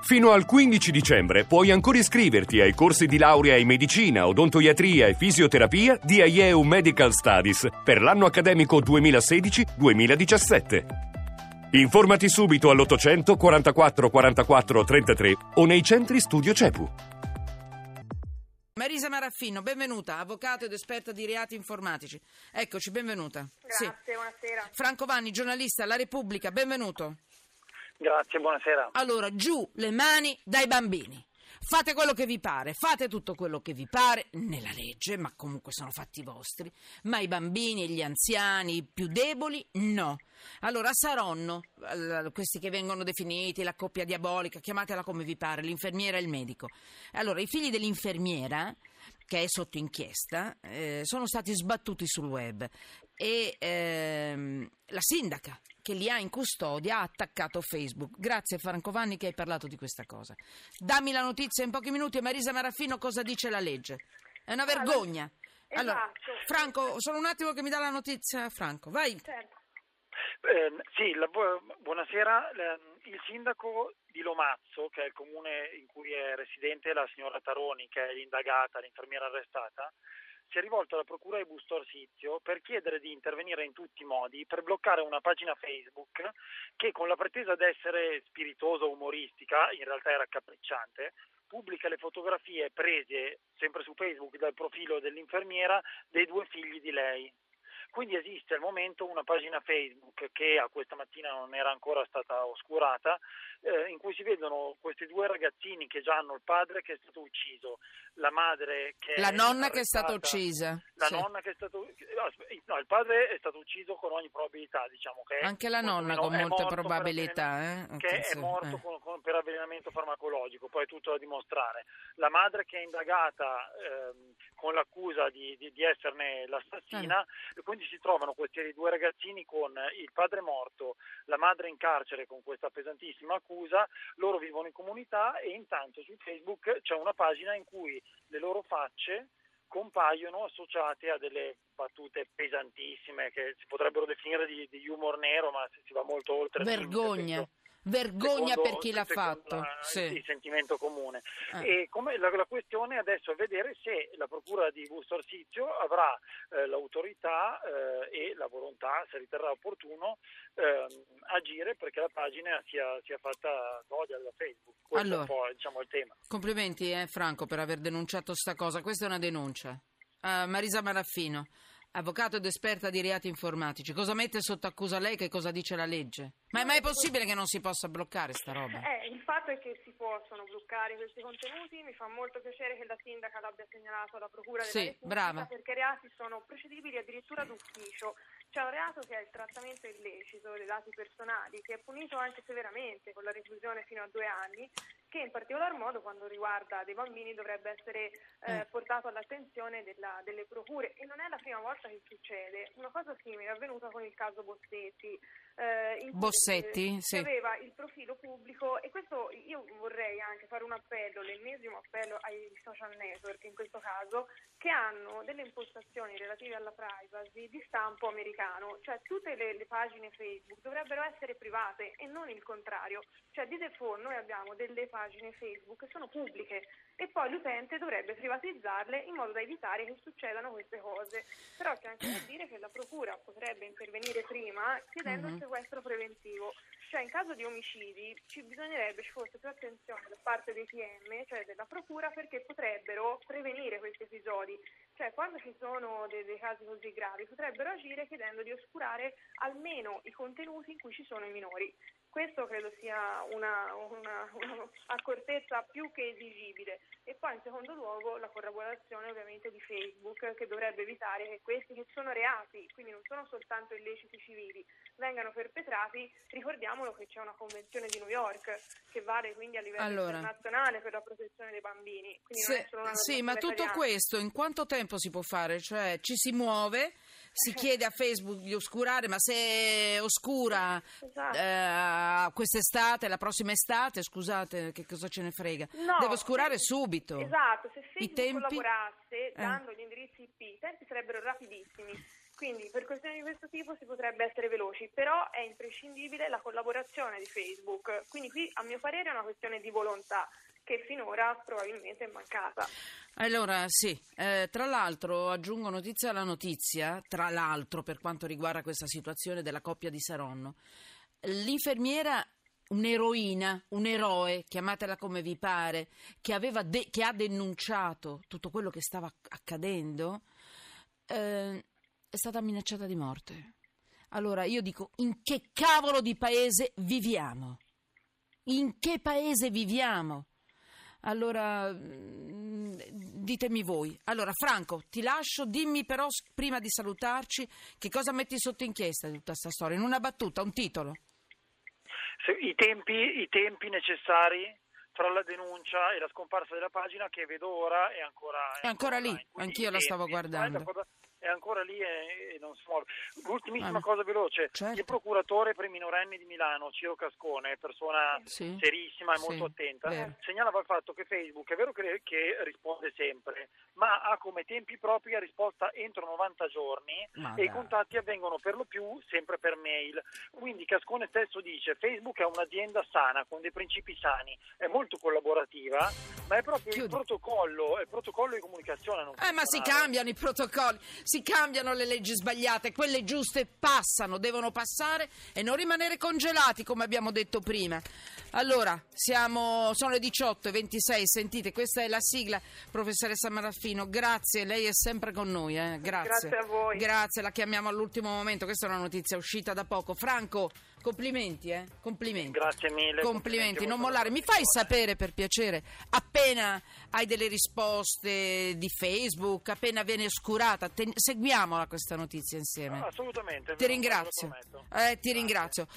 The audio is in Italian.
Fino al 15 dicembre puoi ancora iscriverti ai corsi di laurea in medicina, odontoiatria e fisioterapia di IEU Medical Studies per l'anno accademico 2016-2017. Informati subito all'800 44 44 33 o nei centri studio CEPU. Marisa Maraffino, benvenuta, avvocato ed esperta di reati informatici. Eccoci, benvenuta. Grazie, buonasera. Franco Vanni, giornalista, La Repubblica, benvenuto. Grazie, buonasera. Allora, giù le mani dai bambini. Fate quello che vi pare, fate tutto quello che vi pare nella legge, ma comunque sono fatti vostri. Ma i bambini gli anziani, i più deboli, no. Allora, Saronno, eh, questi che vengono definiti la coppia diabolica, chiamatela come vi pare, l'infermiera e il medico. Allora, i figli dell'infermiera che è sotto inchiesta, eh, sono stati sbattuti sul web e ehm, la sindaca che li ha in custodia ha attaccato Facebook. Grazie Franco Vanni che hai parlato di questa cosa. Dammi la notizia in pochi minuti e Marisa Maraffino cosa dice la legge. È una vergogna. Allora, Esatto. Franco, solo un attimo che mi dà la notizia, Franco, vai. Certo. Eh, sì, la- bu- buonasera. Il sindaco di Lomazzo, che è il comune in cui è residente la signora Taroni, che è l'indagata, l'infermiera arrestata, si è rivolto alla procura di Busto Arsizio per chiedere di intervenire in tutti i modi per bloccare una pagina Facebook che con la pretesa di essere spiritosa o umoristica, in realtà era capricciante, pubblica le fotografie prese sempre su Facebook dal profilo dell'infermiera dei due figli di lei. Quindi esiste al momento una pagina Facebook che a questa mattina non era ancora stata oscurata, eh, in cui si vedono questi due ragazzini che già hanno il padre che è stato ucciso, la madre che La è nonna che è stata uccisa. La Sì. nonna che è stato no, il padre è stato ucciso con ogni probabilità, diciamo che Anche la nonna con molte probabilità. Eh? che è morto eh. con- con- per avvelenamento farmacologico, poi è tutto da dimostrare. La madre che è indagata ehm, con l'accusa di, di- di esserne l'assassina, e quindi si trovano questi due ragazzini con il padre morto, la madre in carcere con questa pesantissima accusa, loro vivono in comunità e intanto su Facebook c'è una pagina in cui le loro facce compaiono associate a delle battute pesantissime che si potrebbero definire di, di humor nero, ma si va molto oltre. Vergogna. Vergogna secondo- per chi l'ha fatto. la- Sì. Il sentimento comune. Ah. E come la, la questione adesso è vedere se la Procura di Busto Arsizio avrà eh, l'autorità eh, e la volontà, se riterrà opportuno, ehm, agire perché la pagina sia, sia fatta togliere da Facebook. Questo Allora. è un po' diciamo, il tema. Complimenti eh, Franco per aver denunciato sta cosa. Questa è una denuncia. Ah, Marisa Maraffino, avvocato ed esperta di reati informatici. Cosa mette sotto accusa lei? Che cosa dice la legge? Ma è mai possibile che non si possa bloccare sta roba? Eh, il fatto è che si possono bloccare questi contenuti, mi fa molto piacere che la sindaca l'abbia segnalato alla Procura della Sì, Repubblica brava. perché i reati sono procedibili addirittura d'ufficio. C'è un reato che è il trattamento illecito dei dati personali, che è punito anche severamente con la reclusione fino a due anni, che in particolar modo quando riguarda dei bambini dovrebbe essere eh, Mm. portato all'attenzione della- delle procure e non è la prima volta che succede. Una cosa simile è avvenuta con il caso Bossetti. eh, Bossetti? eh, Sì. aveva il profilo pubblico e questo io vorrei anche fare un appello, l'ennesimo appello ai social network in questo caso, che hanno delle impostazioni relative alla privacy di stampo americano, cioè tutte le, le pagine Facebook dovrebbero essere private e non il contrario, cioè di default noi abbiamo delle pagine Facebook che sono pubbliche e poi l'utente dovrebbe privatizzarle in modo da evitare che succedano queste cose. Però c'è anche da dire che la procura potrebbe intervenire prima chiedendo Mhm. il sequestro preventivo. Cioè in caso di omicidi ci bisognerebbe ci fosse più attenzione da parte dei PM, cioè della procura, perché potrebbero prevenire questi episodi. Cioè quando ci sono dei, dei casi così gravi potrebbero agire chiedendo di oscurare almeno i contenuti in cui ci sono i minori. Questo credo sia una, una- una accortezza più che esigibile. E poi in secondo luogo la collaborazione ovviamente di Facebook che dovrebbe evitare che questi che sono reati, quindi non sono soltanto illeciti civili, vengano perpetrati. Ricordiamolo che c'è una convenzione di New York che vale quindi a livello Allora. internazionale per la protezione dei bambini. Se- sì, ma tutto italiana. questo in quanto tempo si può fare? Cioè ci si muove, si chiede a Facebook di oscurare, ma se oscura Esatto. eh, quest'estate, la prossima estate, scusate, che cosa ce ne frega? No, Deve oscurare se- subito. Esatto, se I Facebook tempi? collaborasse Eh. dando gli indirizzi IP, i tempi sarebbero rapidissimi. Quindi per questioni di questo tipo si potrebbe essere veloci, però è imprescindibile la collaborazione di Facebook. Quindi qui a mio parere è una questione di volontà che finora probabilmente è mancata. Allora, sì, eh, tra l'altro aggiungo notizia alla notizia, tra l'altro per quanto riguarda questa situazione della coppia di Saronno. L'infermiera un'eroina, un eroe, chiamatela come vi pare, che, de- che, ha denunciato tutto quello che stava accadendo, eh, è stata minacciata di morte. Allora io dico, in che cavolo di paese viviamo? In che paese viviamo? Allora, mm, ditemi voi. Allora, Franco, ti lascio, dimmi però prima di salutarci che cosa metti sotto inchiesta di tutta questa storia, in una battuta, un titolo. I tempi, I tempi necessari tra la denuncia e la scomparsa della pagina che vedo ora è ancora, è ancora, ancora lì, anch'io la stavo guardando è ancora lì e, e non si muove. L'ultimissima ah, cosa veloce, certo. il procuratore per i minorenni di Milano, Ciro Cascone, persona sì. serissima e molto sì, attenta, vero. segnalava il fatto che Facebook è vero che, che, risponde sempre, ma ha come tempi propri la risposta entro 90 giorni ma e dai. i contatti avvengono per lo più sempre per mail. Quindi Cascone stesso dice Facebook è un'azienda sana, con dei principi sani, è molto collaborativa, ma è proprio il protocollo, il protocollo, di comunicazione. Eh, ma si cambiano i protocolli si cambiano le leggi sbagliate, quelle giuste passano, devono passare e non rimanere congelati come abbiamo detto prima. Allora, siamo, sono le 18 e 26, sentite, questa è la sigla, professoressa Maraffino, grazie, lei è sempre con noi, eh? grazie. Grazie a voi. Grazie, la chiamiamo all'ultimo momento, questa è una notizia uscita da poco. Franco, complimenti, eh? complimenti. Grazie mille. Complimenti, complimenti non mollare. Mi fai sapere per piacere, appena hai delle risposte di Facebook, appena viene oscurata, te... seguiamola questa notizia insieme. assolutamente. Ti ringrazio. Eh, ti ringrazio.